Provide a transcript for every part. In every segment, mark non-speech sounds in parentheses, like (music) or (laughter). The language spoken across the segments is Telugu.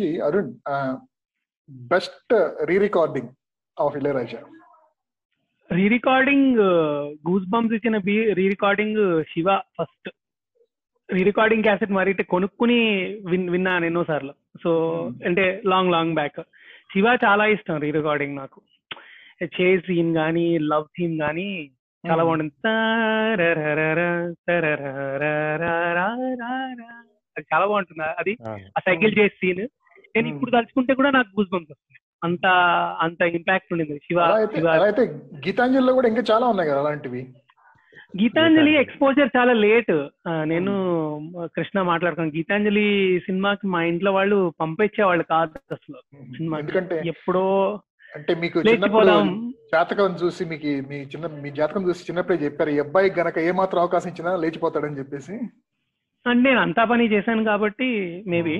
నుంచి Arun best re recording of Ilaiyaraaja. Re recording goose bumps ఇచ్చిన re recording Siva first re recording cassette మరి కొనుక్కుని విన్ విన్నాను ఎన్నో సార్లు. So hmm. అంటే లాంగ్ లాంగ్ బ్యాక్ శివ చాలా ఇష్టం రీ రికార్డింగ్ నాకు. చేజ్ సీన్ కానీ లవ్ సీన్ కానీ చాలా hmm. బాగుంటుంది. చాలా బాగుంటుంది. అది ఆ. సైకిల్ చేసి సీన్ నేను ఇప్పుడు తలుచుకుంటే కూడా నాకు బంప్స్ వస్తుంది అంత అంత ఇంపాక్ట్ ఉండింది. శివ అయితే గీతాంజలిలో కూడా ఇంకా చాలా ఉన్నాయి కదా అలాంటివి? గీతాంజలి ఎక్స్పోజర్ చాలా లేట్ నేను కృష్ణ మాట్లాడుకున్నాను. గీతాంజలి సినిమాకి మా ఇంట్లో వాళ్ళు పంపించేవాళ్ళు కాదు అసలు. సినిమా ఎప్పుడో అంటే మీకు జాతకం చూసి మీకు మీ చిన్న మీ జాతకం చూసి చిన్నప్పుడే చెప్పారు ఈ అబ్బాయి గనక ఏ మాత్రం అవకాశం ఇచ్చినా లేచిపోతాడని చెప్పేసి. అంటే నేను అంతా పని చేశాను కాబట్టి మేబీ.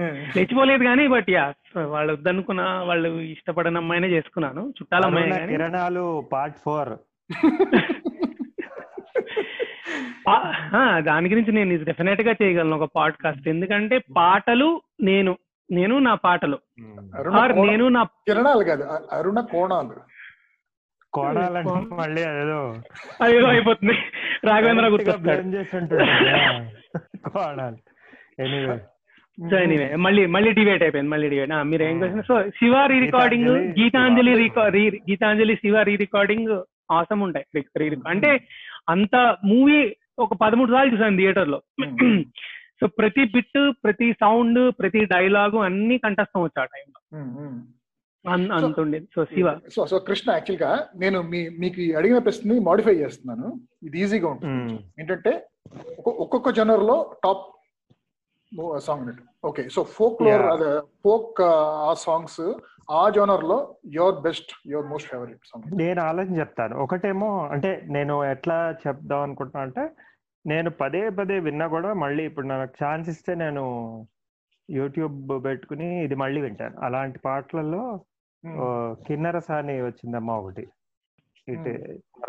లేచిపోలేదు కానీ బట్ యా వాళ్ళు వద్దనుకున్న వాళ్ళు ఇష్టపడిన అమ్మాయినే చేసుకున్నాను. చుట్టాల అమ్మాయి కిరణాలు పార్ట్ ఫోర్ (laughs) దాని గురించి నేను డెఫినెట్గా చేయగలను ఒక పాడ్కాస్ట్ ఎందుకంటే పాటలు నేను నేను నా పాటలు. కోణ- నేను నా కిరణాలు కాదు అరుణ కోణాలు. కోణాలంటే మళ్ళీ అదేదో. అయ్యో అయిపోతుంది. రాఘవేంద్ర correct గా గుర్తొస్తాడు. blend చేసి ఉంటుంది కదా. (laughs) కోణాలు. ఎనీవే సో ఎనీవే మళ్ళీ మళ్ళీ డివేట్ అయిపోయింది మళ్ళీ డివేట్ మీరు ఏం question so Siva re recording Gitanjali, Gitanjali Siva. Rica- రీ- Gitanjali Siva re recording awesome ఉంటాయి రికా- అంటే అంత మూవీ ఒక పదమూడు సార్లు చూసాను (clears throat) థియేటర్లో సో ప్రతి బిట్ ప్రతి సౌండ్ ప్రతి డైలాగు అన్ని కంఠస్థం వచ్చా ఆ టైంలో అంత ఉండేది so Siva so so Krishna యాక్చువల్గా నేను మీ మీకు అడిగిన ప్రశ్నని మాడిఫై చేస్తున్నాను. ఇది ఈజీగా ఉంటుంది. ఏంటంటే ఒక్కొ- ఒక్కొక్క జనర్లో top song okay so folk. అదే ఫోక్ ఆ సాంగ్స్ ఆ జోనర్లో your best your most favourite song నేను ఆలోచన చెప్తాను. ఒకటేమో అంటే నేను ఎట్లా చెప్దాం అనుకుంటున్నా అంటే నేను పదే పదే విన్నా కూడా మళ్ళీ ఇప్పుడు నాకు ఛాన్స్ ఇస్తే నేను యూట్యూబ్ పెట్టుకుని ఇది మళ్ళీ వింటాను. అలాంటి పాటలలో ఓ, కిన్నెర సాని వచ్చిందమ్మా ఒకటి. It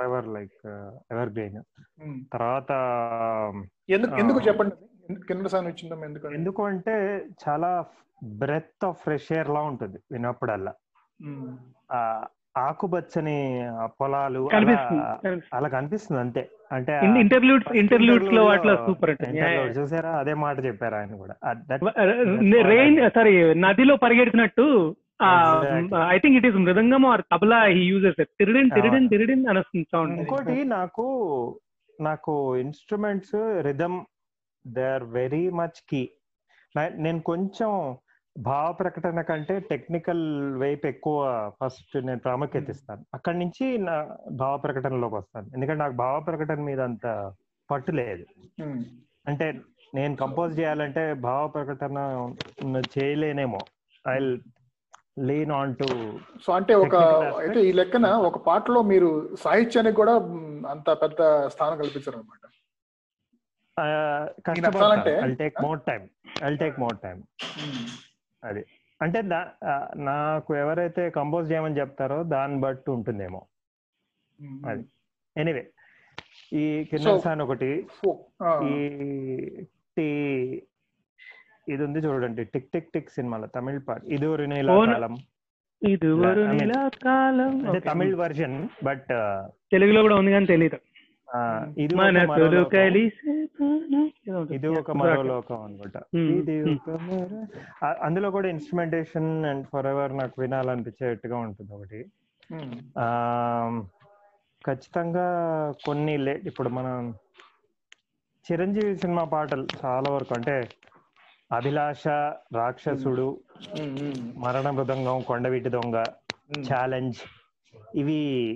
ever like evergreen తర్వాత ఎందుకు ఎందుకు చెప్పండి? ఎందుకు కింద సాంగ్ వచ్చిందమ్మా ఎందుకు ఎందుకు అంటే చాలా బ్రెత్ ఆఫ్ ఫ్రెష్ ఎయిర్ లా ఉంటుంది వినప్పుడల్లా ఆ ఆకుపచ్చని పొలాలు అలా కనిపిస్తుంది అంతే. అంటే ఇంటర్లూడ్స్ ఇంటర్లూడ్స్లో వాటిలో సూపర్ interlude చూసారా? అదే మాట చెప్పారు ఆయన కూడా. రెయిన్ సారీ నదిలో పరిగెడుతున్నట్టు. I think it is mridangam or tabla he uses తిరిడిన్ తిరిడిన్ తిరిడిన్ అని వస్తుంది ఇంకోటి నాకు నాకు instruments rhythm they are very much key నేను కొంచెం భావ ప్రకటన కంటే టెక్నికల్ వైపు ఎక్కువ ఫస్ట్ నేను ప్రాముఖ్యత ఇస్తాను అక్కడి నుంచి నా భావ ప్రకటనలోకి వస్తాను. ఎందుకంటే నాకు భావ ప్రకటన మీద అంత పట్టు లేదు. అంటే నేను కంపోజ్ చేయాలంటే భావ ప్రకటన చేయలేనేమో. I lean on to so అంటే ఒక. అయితే ఈ లెక్కన ఒక పాటలో మీరు సాహిత్యానికి కూడా అంత పెద్ద స్థానం కల్పించారు అనమాట I take more time I take more time అది. అంటే నాకు ఎవరైతే కంపోజ్ చేయమని చెప్తారో దాన్ని బట్టి ఉంటుందేమో. అది. ఎనీవే ఈ కిన్నెసాన్ ఒకటి ఈ టీ ఇది ఉంది చూడండి. టిక్ టిక్ టిక్ సినిమాలో తమిళ పాట. ఇది ఒక కాలం. ఇది కాలం. అంటే తమిళ్ వర్జన్ బట్ తెలుగులో కూడా ఉంది కానీ తెలీదు. ఇది మరోలోకం. కలిసి ఇది ఒక మరో లోకం అనుకుంటా. Hmm. ఇది ఆ- అందులో కూడా ఇన్స్ట్రుమెంటేషన్ అండ్ ఫర్ ఎవర్ నాకు వినాలనిపించేట్టుగా ఉంటుంది ఒకటి. ఆ ఖచ్చితంగా కొన్ని లే ఇప్పుడు మనం చిరంజీవి సినిమా పాటలు చాలా వరకు అంటే అభిలాష రాక్షసుడు మరణ మృదంగం కొండవీటి దొంగ ఛాలెంజ్ ఇవి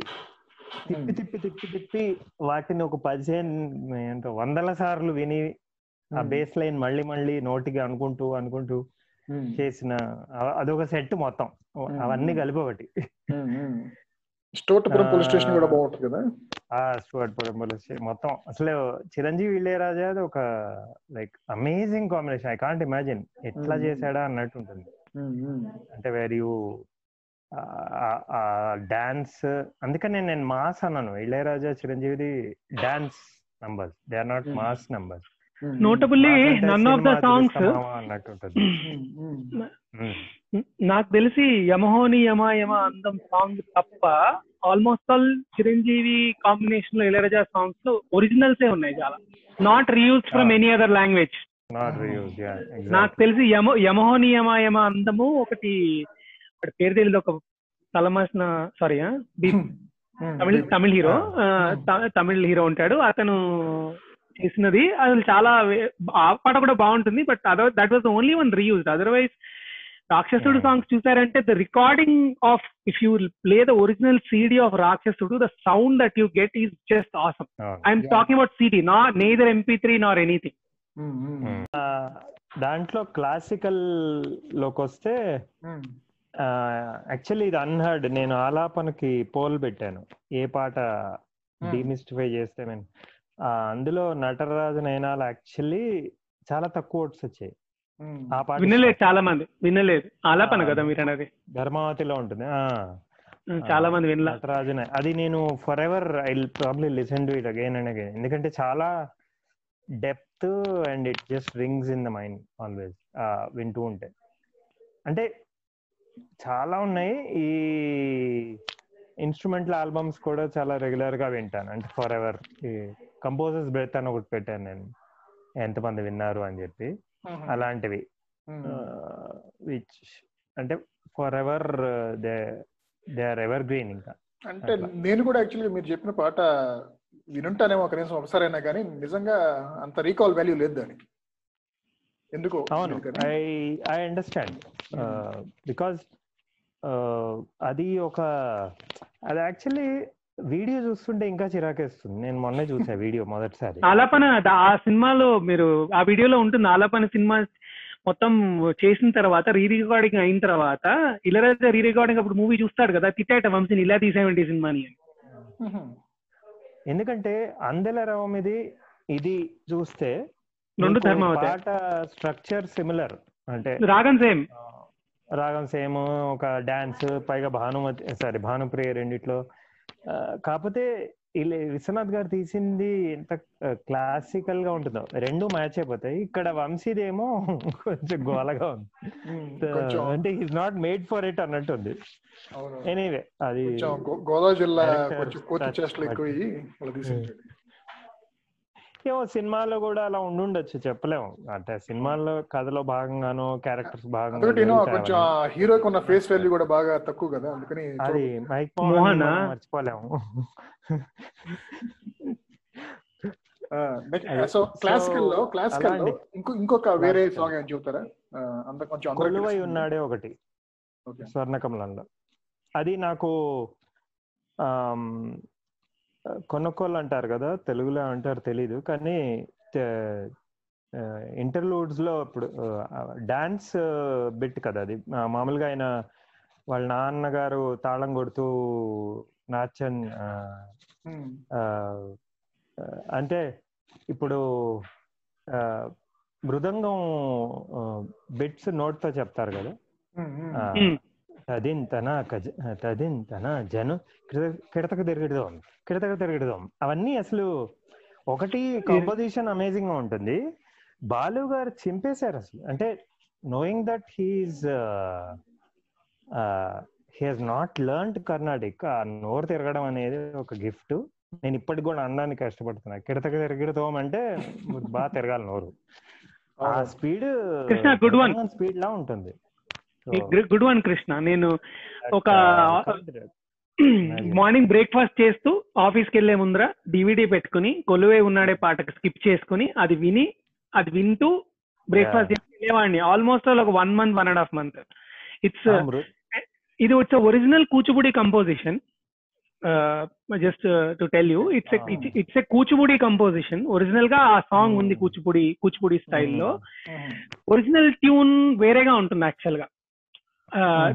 తిప్పి తిప్పి తిప్పి తిప్పి వాటిని ఒక పదిహేను ఏంటో వందల సార్లు విని ఆ బేస్ లైన్ మళ్ళీ మళ్ళీ నోటికి అనుకుంటూ అనుకుంటూ చేసిన అదొక సెట్ మొత్తం. అవన్నీ కలిపి ఒకటి. స్టోర్పురం పోలీస్ స్టేషన్ కూడా ఆ, బాగుంటుంది కదా? ఆ స్టూవర్ట్ పొలంబోలు మొత్తం. అసలు చిరంజీవి ఇళయరాజా అది ఒక like amazing combination. I can't imagine ఎట్లా. చేశాడా అన్నట్టు ఉంటుంది. అంటే వేర్ యూ డాన్స్ అందుకని నేను మాస్ అన్నాను Ilaiyaraaja చిరంజీవిది dance numbers. They are not. Mass numbers. Notably none of the songs. నాకు తెలిసి యమహోని యమ యమ అందం సాంగ్ తప్ప ఆల్మోస్ట్ ఆల్ చిరంజీవి కాంబినేషన్లో ఇళయరాజా సాంగ్స్లో ఒరిజినల్స్ ఏ ఉన్నాయి చాలా. Not reused from any other language. Not reuse yeah నాకు తెలిసి యమ యమహోని యమ యమ అందము ఒకటి ఒకటి పేరు తెలియదు ఒక తలమాసిన sorry Tamil Tamil hero. Tamil hero ఉంటాడు. అతను చేసినది అసలు చాలా ఆ పాట కూడా బాగుంటుంది but other that was only one reused otherwise Rakshasudu. Songs చూసారంటే the recording of if you play the original CD of Rakshasudu the sound that you get is just awesome I'm. Talking about CD నా neither MP three nor anything దాంట్లో క్లాసికల్లోకి వస్తే యాక్చువల్లీ ఇది అన్హర్డ్ నేను ఆలాపనకి పోల్ పెట్టాను. ఏ పాట డిమిస్టిఫై చేస్తే నేను. అందులో నటరాజు నయనాలు యాక్చువల్లీ చాలా తక్కువ ఓట్స్ వచ్చాయి. ఆ పాట వినలేదు చాలా మంది వినలేదు. ఆలాపన. కదా మీరు అనేది ధర్మావతిలో ఉంటుంది. ఆ. చాలా మంది వినలా. నటరాజు అది నేను forever I probably listen to it again and again ఎందుకంటే చాలా depth and it just rings in the mind always వింటూ ఉంటే. అంటే చాలా ఉన్నాయి. ఈ ఇన్స్ట్రుమెంటల్ ఆల్బమ్స్ కూడా చాలా రెగ్యులర్గా వింటాను. అంటే ఫర్ ఎవర్ ఈ కంపోజర్స్ బ్రెత్ అని ఒకటి పెట్టాను నేను. ఎంతమంది విన్నారు అని చెప్పి. అలాంటివి. విచ్ అంటే forever they they are evergreen ఇంకా. అంటే. నేను కూడా యాక్చువల్గా మీరు చెప్పిన పాట వినుంటానేమో కనీసం ఒకసారైనా కానీ నిజంగా అంత రీకాల్ వాల్యూ లేదు దానికి. ఎందుకో అవును? ఐ ఐ అండర్స్టాండ్ బికాజ్ అది ఒక అది యాక్చువల్లీ వీడియో చూస్తుంటే ఇంకా చిరాకేస్తుంది. నేను మొన్నే చూసా (laughs) వీడియో మొదటిసారి. ఆలాపన ఆ సినిమాలో మీరు ఆ వీడియోలో ఉంటుంది ఆలాపన సినిమా మొత్తం చేసిన తర్వాత రీ రికార్డింగ్ అయిన తర్వాత ఇళరాజా రీ రికార్డింగ్ అప్పుడు మూవీ చూస్తాడు కదా తిట్టాట వంశీని ఇలా తీసేవంటి సినిమాని మ్మ్. ఎందుకంటే అందెల రవం ఇది ఇది చూస్తే రెండు ధర్మావతే. పాట స్ట్రక్చర్ సిమిలర్ అంటే రాగం సేమ్. రాగం సేమ్ ఒక డాన్స్ పైగా భానుమతి సారీ భానుప్రియ రెండిట్లో. కాకపోతే ఇలా విశ్వనాథ్ గారు తీసింది ఎంత క్లాసికల్గా ఉంటుందో. రెండు మ్యాచ్ అయిపోతాయి. ఇక్కడ వంశీదేమో (laughs) కొంచెం గోలగా ఉంది. అంటే is not made for it అన్నట్టుంది అవును. ఎనీవే అది గోదావరి జిల్లా కొంచెం. ఎక్కువ ఏమో సినిమాలో కూడా అలా ఉండుండొచ్చు చెప్పలేము. అంటే సినిమాల్లో కథలో భాగంగానో క్యారెక్టర్స్ భాగంగా కొంచెం హీరోకి ఉన్న ఫేస్ వాల్యూ కూడా బాగా తక్కువ కదా అందుకని అది మైక్ మోహనా? మర్చిపోలేము. సో So, క్లాసికల్లో క్లాసికల్లో ఇంకో ఇంకొక వేరే Classical. సాంగ్ ఏం చెబుతారా? అంత కొంచెం కొలువై. ఉన్నాడే ఒకటి. స్వర్ణకమలంలో. అది నాకు కొనుక్కోలు అంటారు కదా తెలుగులో అంటారు తెలీదు. కానీ ఇంటర్లూడ్స్లో ఇప్పుడు డాన్స్ బిట్ కదా అది. మామూలుగా ఆయన వాళ్ళ నాన్నగారు తాళం కొడుతూ నాచన్ అంటే ఇప్పుడు మృదంగం బిట్స్ నోట్తో చెప్తారు కదా. ఆ, తదింతన జను కిడ- కిడతకు తిరగడదాం కిడతకు తిరగడదాం. అవన్నీ అసలు ఒకటి కంపోజిషన్ అమేజింగ్గా ఉంటుంది. బాలు గారు చింపేశారు అసలు. అంటే knowing that he's he has not learned Carnatic ఆ నోరు తిరగడం అనేది ఒక గిఫ్ట్. నేను ఇప్పటికి కూడా అనడానికి కష్టపడుతున్నా. కిడతకు తిరగడదాం అంటే బాగా తిరగాలి నోరు. ఆ. స్పీడ్. స్పీడ్ లా ఉంటుంది. గుడ్ వన్ కృష్ణ నేను ఒక మార్నింగ్ బ్రేక్ఫాస్ట్ (clears throat) చేస్తూ ఆఫీస్కి వెళ్ళే ముందర డివిడి పెట్టుకుని కొలువే ఉన్నాడే పాటకు స్కిప్ చేసుకుని అది విని అది వింటూ బ్రేక్ఫాస్ట్ చేసి వెళ్ళేవాడిని ఆల్మోస్ట్ ఒక one month one and half month it's ఇది it's original Kuchipudi composition just to tell you it's it's a Kuchipudi composition ఒరిజినల్గా ఆ సాంగ్ ఉంది Hmm. కూచిపూడి కూచిపూడి స్టైల్లో. ఒరిజినల్ ట్యూన్ వేరేగా ఉంటుంది యాక్చువల్గా.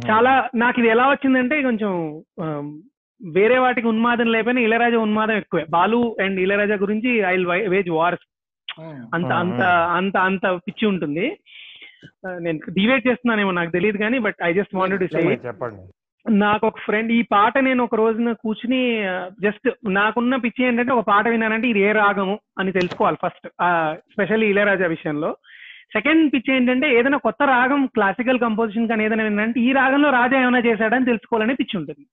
చాలా నాకు ఇది ఎలా వచ్చిందంటే కొంచెం వేరే వాటికి ఉన్మాదం లేకపోయినా ఇళయరాజా ఉన్మాదం ఎక్కువే. బాలు అండ్ ఇళయరాజా గురించి ఐ వేజ్ వార్స్. అంత. అంత అంత అంత పిచ్చి ఉంటుంది. నేను డివేట్ చేస్తున్నానేమో నాకు తెలియదు కానీ but I just wanted to say చెప్పండి, చెప్పండి. నాకు ఒక ఫ్రెండ్ ఈ పాట నేను ఒక రోజున కూర్చుని జస్ట్ నాకున్న పిచ్చి ఏంటంటే ఒక పాట విన్నానంటే ఇది ఏ రాగము అని తెలుసుకోవాలి ఫస్ట్. స్పెషల్లీ ఇళయరాజా విషయంలో. సెకండ్ పిచ్ ఏంటంటే ఏదైనా కొత్త రాగం క్లాసికల్ కంపోజిషన్ కానీ ఏదైనా విన్నానంటే ఈ రాగంలో రాజా ఏమైనా చేశాడని తెలుసుకోవాలనే పిచ్చి ఉంటుంది.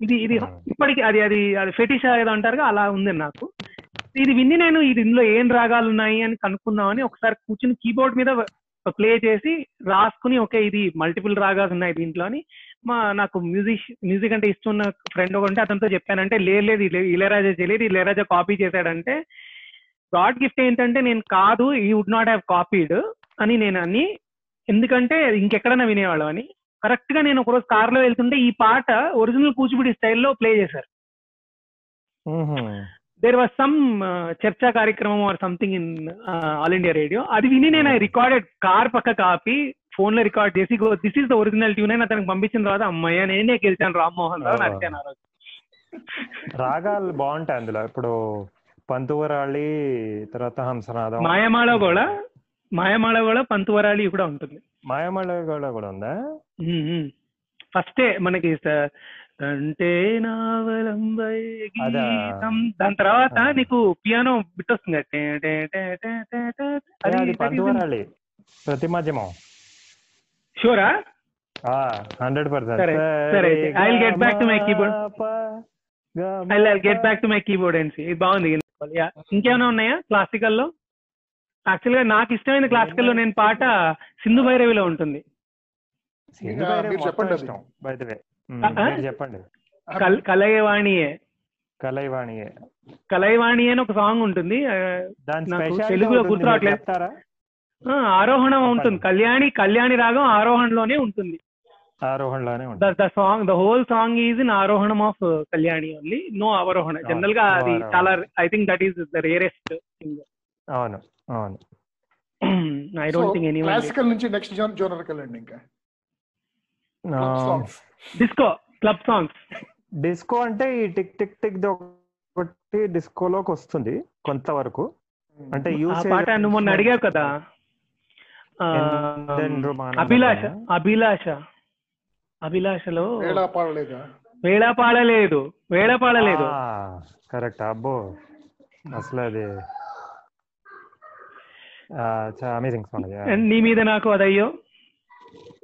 ఇది ఇది ఇప్పటికి అది అది అది ఫెటిష్ ఏదో అంటారుగా అలా ఉంది నాకు. ఇది విన్ని నేను ఇది ఇందులో ఏం రాగాలు ఉన్నాయి అని కనుక్కుందామని ఒకసారి కూర్చుని కీబోర్డ్ మీద ప్లే చేసి రాసుకుని ఓకే ఇది మల్టిపుల్ రాగాలు ఉన్నాయి దీంట్లో అని మా నాకు మ్యూజిక్ మ్యూజిక్ అంటే ఇష్టం ఉన్న ఫ్రెండ్ ఒకటి అతనితో చెప్పానంటే లేదు లేదు ఇళయరాజా చేయలేదు ఇళయరాజా కాపీ చేశాడంటే గాడ్ గిఫ్ట్ ఏంటంటే నేను కాదు ఈ వుడ్ నాట్ హ్యావ్ కాపీడ్ అని నేను అని ఎందుకంటే ఇంకెక్కడైనా వినేవాళ్ళం అని. కరెక్ట్గా నేను ఒకరోజు కార్లో వెళ్తుంటే ఈ పాట ఒరిజినల్ కూచిపూడి స్టైల్లో ప్లే చేశారు. దేర్ వాజ్ సమ్ చర్చా కార్యక్రమం or something in All India Radio అది విని నేను రికార్డెడ్ కార్ పక్క కాపీ ఫోన్లో రికార్డ్ చేసి this is the original tune అని అతనికి పంపించిన తర్వాత అమ్మయ్య నేనే గెలిచాను రామ్మోహన్ రావు నచ్చాను ఆ రోజు. రాగాలు బాగుంటాయి అందులో. ఇప్పుడు పంతువరాళి తర్వాత హంసనాదం. మాయమాళ కూడా మాయమాళ కూడా పంతువరాళి కూడా ఉంటుంది. మాయమాళ కూడా కూడా ఉందా ఫస్టే మనకి అంటే నావలంబై దాని తర్వాత నీకు పియానో బిట్ వస్తుంది టే టే టే టే టే టే. పంతువరాళి ప్రతిమధ్యమం. షూరా? Hundred percent. సరే. I'll get back to my keyboard. I get back to my keyboard and ఇది బాగుంది. Yeah. ఇంకేమైనా ఉన్నాయా క్లాసికల్లో యాక్చువల్గా నాకు ఇష్టమైన క్లాసికల్లో నేను పాట సింధు భైరవిలో ఉంటుంది. మీరు చెప్పండి అది. బై ద వే ఆ, ఆ? మీరు చెప్పండి. కల్ కలయవాణియే కలైవాణి కలయవాణి అని ఒక సాంగ్ ఉంటుంది. తెలుగులో గుర్తు రావట్లేదు. చెప్తారా? ఆ, ఆరోహణం ఉంటుంది. కళ్యాణి కళ్యాణి రాగం ఆరోహణలోనే ఉంటుంది. ఆరోహణలోనే ద ఉంటుంది the song the whole song is in arohanam of Kalyani only no avarohana జనరల్గా no అది. చాలా I think that is the rarest thing అవును అవును I don't think any classical నుంచి నెక్స్ట్ జోన్ జోనర్ వెళ్ళండి ఇంకా డిస్కో క్లబ్ సాంగ్స్ డిస్కో అంటే ఈ టిక్ టిక్ టిక్ ది ఒకటి డిస్కోలోకి వస్తుంది కొంతవరకు. అంటే ఆ యూసేజ్ పాట నువ్వు మొన్న అడిగావు కదా? అభిలాష? అభిలాష. అభిలాషలో వేళ పాడలేదా వేళ పాడలేదు వేళ పాడలేదు కరెక్ట్. అబ్బో అసలు అది ఆ, చాలా అమేజింగ్ సాంగ్ నీ మీద నాకు అదయ్యో.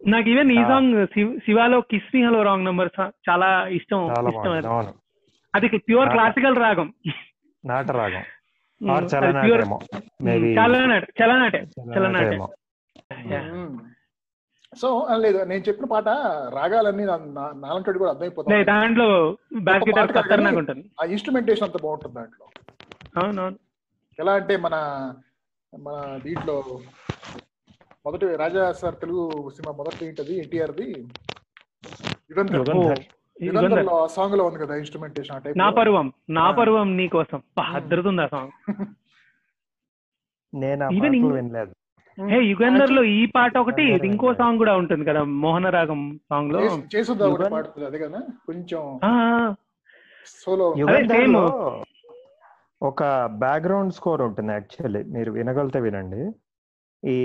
నాకు ఈవెన్ ఈ. Song శివాలో kiss me hello wrong number చాలా ఇష్టం చాలా ఇష్టం అది. ప్యూర్. క్లాసికల్ రాగం. అది pure- చలనాటేమో. మేబీ చలనాట సో లేదు నేను చెప్పిన పాట రాగాలన్నీ నాలంకడి కూడా లే, అర్థమైపోతాయి దాంట్లో ఆ ఇన్స్ట్రుమెంటేషన్ అంత బాగుంటుంది దాంట్లో. అవునవును. ఎలా అంటే మన మన దీంట్లో మొదటి రాజా సార్ తెలుగు సినిమా మొదటి ఏంటది? ఎన్టీఆర్ది? యుగంధర్. యుగంధర్. యుగంధర్. లో ఆ సాంగ్లో ఉంది కదా ఇన్స్ట్రుమెంటేషన్ ఆ టైప్ నా పర్వం నా. పర్వం నీ కోసం. అద్దరుతుంది ఆ సాంగ్ (laughs) నేను వినలేదు. హే యుగంధర్లో ఈ పాట ఒకటి ఇంకో. సాంగ్ కూడా ఉంటుంది కదా మోహన రాగం సాంగ్లో కొంచెం ఆ, సోలో యుగంధర్లో ఒక బ్యాక్గ్రౌండ్ స్కోర్ ఉంటుంది యాక్చువల్లీ మీరు వినగలితే వినండి. ఈ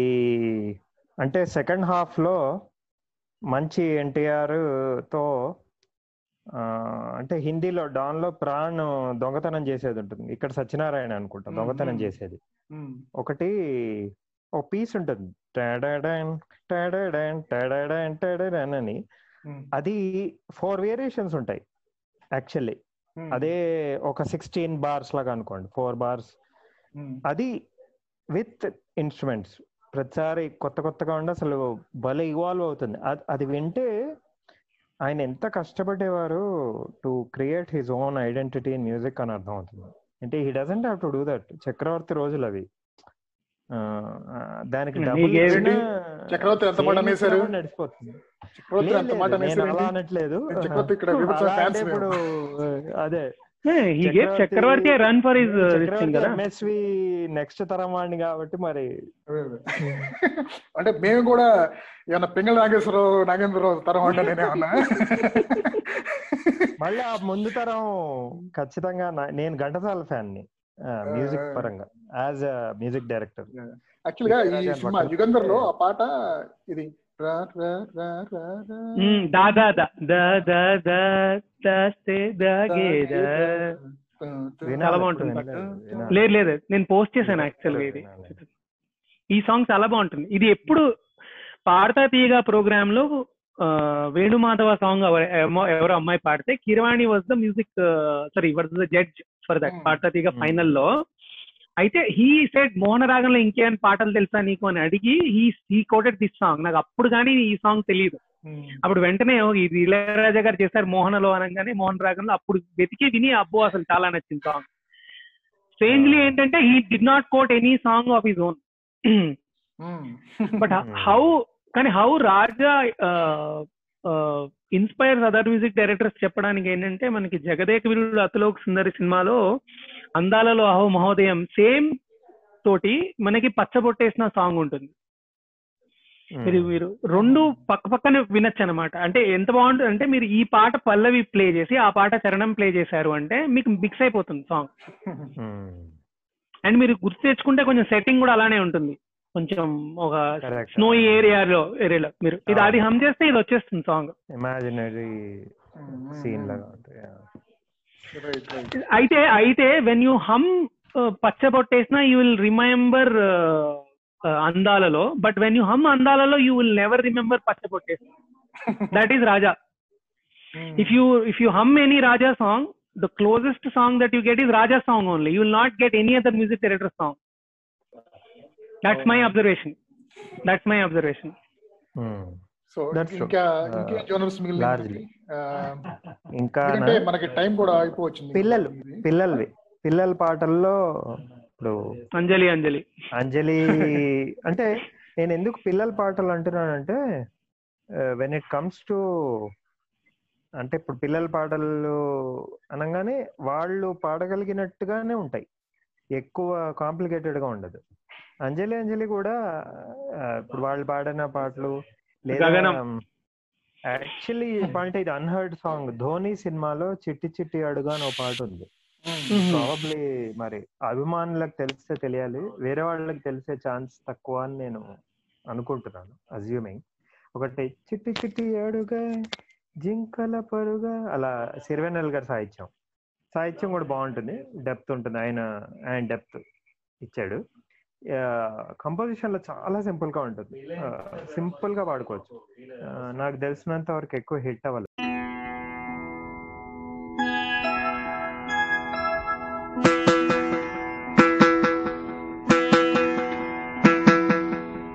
అంటే సెకండ్ హాఫ్లో మంచి ఎన్టీఆర్తో అంటే హిందీలో డాన్లో ప్రాణ్ దొంగతనం చేసేది ఉంటుంది. ఇక్కడ సత్యనారాయణ అనుకుంటా దొంగతనం. చేసేది. ఒకటి ఒక పీస్ ఉంటుంది. టడడన్, టడడన్, టడడన్, టడడన్ అని. అది ఫోర్ వేరియేషన్స్ ఉంటాయి యాక్చువల్లీ అదే ఒక సిక్స్టీన్ బార్స్ లాగా అనుకోండి ఫోర్ బార్స్ అది విత్ ఇన్స్ట్రుమెంట్స్ ప్రతిసారి కొత్త కొత్తగా ఉండి అసలు భలే ఇవాల్వ్ అవుతుంది. అద్- అది వింటే ఆయన ఎంత కష్టపడేవారు to create his own identity in music అని అర్థం అవుతుంది అంటే he doesn't have to do that Chakravarthy రోజులు అవి. దానికి చక్రవర్తి ఎంత మాట అనేసారు? నడిచిపోతుంది చక్రవర్తి మాట అనేసారు అలా? అనట్లేదు చక్రవర్తి ఇక్కడ. (laughs) ఇప్పుడు అదే Chakravarthy run for is this thing కదా ఎంఎస్వి నెక్స్ట్ తరం వాడిని కాబట్టి మరి. (laughs) అంటే మేము కూడా ఏమన్నా పింగళ నాగేశ్వరరావు నాగేంద్రరావు తరం అంటే నేనేమన్నా మళ్ళీ ఆ ముందు తరం ఖచ్చితంగా నేను ఘంటసాల ఫ్యాన్ని మ్యూజిక్. పరంగా యాజ్ అ మ్యూజిక్ డైరెక్టర్ యాక్చువల్గా ఈ సినిమా యుగంధర్లో ఆ పాట ఇది చాలా బాగుంటుంది. లేదు లేదు. నేను పోస్ట్ చేశాను యాక్చువల్గా ఇది ఈ సాంగ్ చాలా బాగుంటుంది. ఇది ఎప్పుడు పాడతా తీయగా ప్రోగ్రామ్లో వేణుమాధవ సాంగ్ ఎవరో అమ్మాయి పాడితే Keeravani was the music sorry was the judge for that Hmm. Padutha Theeyaga Hmm. ఫైనల్లో. అయితే హీ సెడ్ మోహన రాగంలో ఇంకేమైనా పాటలు తెలుసా నీకు అని అడిగి he he quoted this song నాకు అప్పుడు కానీ ఈ సాంగ్ తెలియదు అప్పుడు వెంటనే ఇది ఇళయరాజా గారు చేశారు మోహనలో అనగానే మోహన్ రాగంలో అప్పుడు వెతికి విని అబ్బో అసలు చాలా నచ్చింది సాంగ్ స్ట్రేంజ్లీ ఏంటంటే he did not quote any song of his own but how కానీ how Raja inspires other music directors చెప్పడానికి ఏంటంటే మనకి జగదేక వీరుడు అతలోక్ సుందరి సినిమాలో అందాలలో అహో మహోదయం సేమ్ తోటి మనకి పచ్చబొట్టేసిన సాంగ్ ఉంటుంది. మీరు మీరు రెండు పక్క పక్కనే వినొచ్చు అనమాట అంటే ఎంత బాగుంటుంది అంటే మీరు ఈ పాట పల్లవి ప్లే చేసి ఆ పాట చరణం ప్లే చేశారు అంటే మీకు మిక్స్ అయిపోతుంది సాంగ్. అండ్ మీరు గుర్తు తెచ్చుకుంటే కొంచెం సెట్టింగ్ కూడా అలానే ఉంటుంది. కొంచెం ఒక Correct. స్నో ఏరియాలో ఏరియాలో మీరు. ఇది అది హమ్ చేస్తే ఇది వచ్చేస్తుంది సాంగ్ ఇమాజినరీ సీన్ లాగా అయితే అయితే వెన్ యూ హమ్ పచ్చబొట్టేసిన యూ విల్ రిమెంబర్ అందాలలో. బట్ వెన్ యూ హమ్ అందాలలో you will never remember పచ్చబొట్టేసిన that is Raja if you if you hum any Raja song, the closest song that you get is Raja song only. You will not get any other music director song. That's my observation. That's my observation. So That's true. ఇంకా Uh, ఇంకే జోనర్స్ మిగిలిన. ఇంకా ఎందుకంటే మనకి టైం కూడా అయిపోవచ్చింది పిల్లలు. పిల్లలవి పిల్లల పాటల్లో ఇప్పుడు అంజలి అంజలి అంజలి (laughs) అంటే నేను ఎందుకు పిల్లల పాటలు అంటున్నానంటే వెన్ ఇట్ కమ్స్ టు అంటే ఇప్పుడు పిల్లల పాటలు అనగానే వాళ్ళు పాడగలిగినట్టుగానే ఉంటాయి ఎక్కువ కాంప్లికేటెడ్గా ఉండదు అంజలి అంజలి కూడా ఇప్పుడు వాళ్ళు పాడిన పాటలు లేదా. యాక్చువల్లీ పాయింట్ ఇది అన్హర్డ్ సాంగ్. ధోని సినిమాలో చిట్టి చిట్టి అడుగు అని ఒక పాట ఉంది. ప్రాబబ్లీ మరి అభిమానులకు తెలిస్తే తెలియాలి. వేరే వాళ్ళకి తెలిసే ఛాన్స్ తక్కువ అని నేను అనుకుంటున్నాను అజ్యూమింగ్ ఒకటి చిట్టి చిట్టి అడుగా జింకల పరుగా అలా సిరివెన్నెల్ గారి సాహిత్యం. సాహిత్యం కూడా బాగుంటుంది. డెప్త్ ఉంటుంది. ఆయన ఆయన డెప్త్ ఇచ్చాడు. కంపోజిషన్లో చాలా సింపుల్గా ఉంటుంది సింపుల్గా పాడుకోవచ్చు ఆ, నాకు తెలిసినంత వరకు ఎక్కువ హిట్ అవ్వలేదు.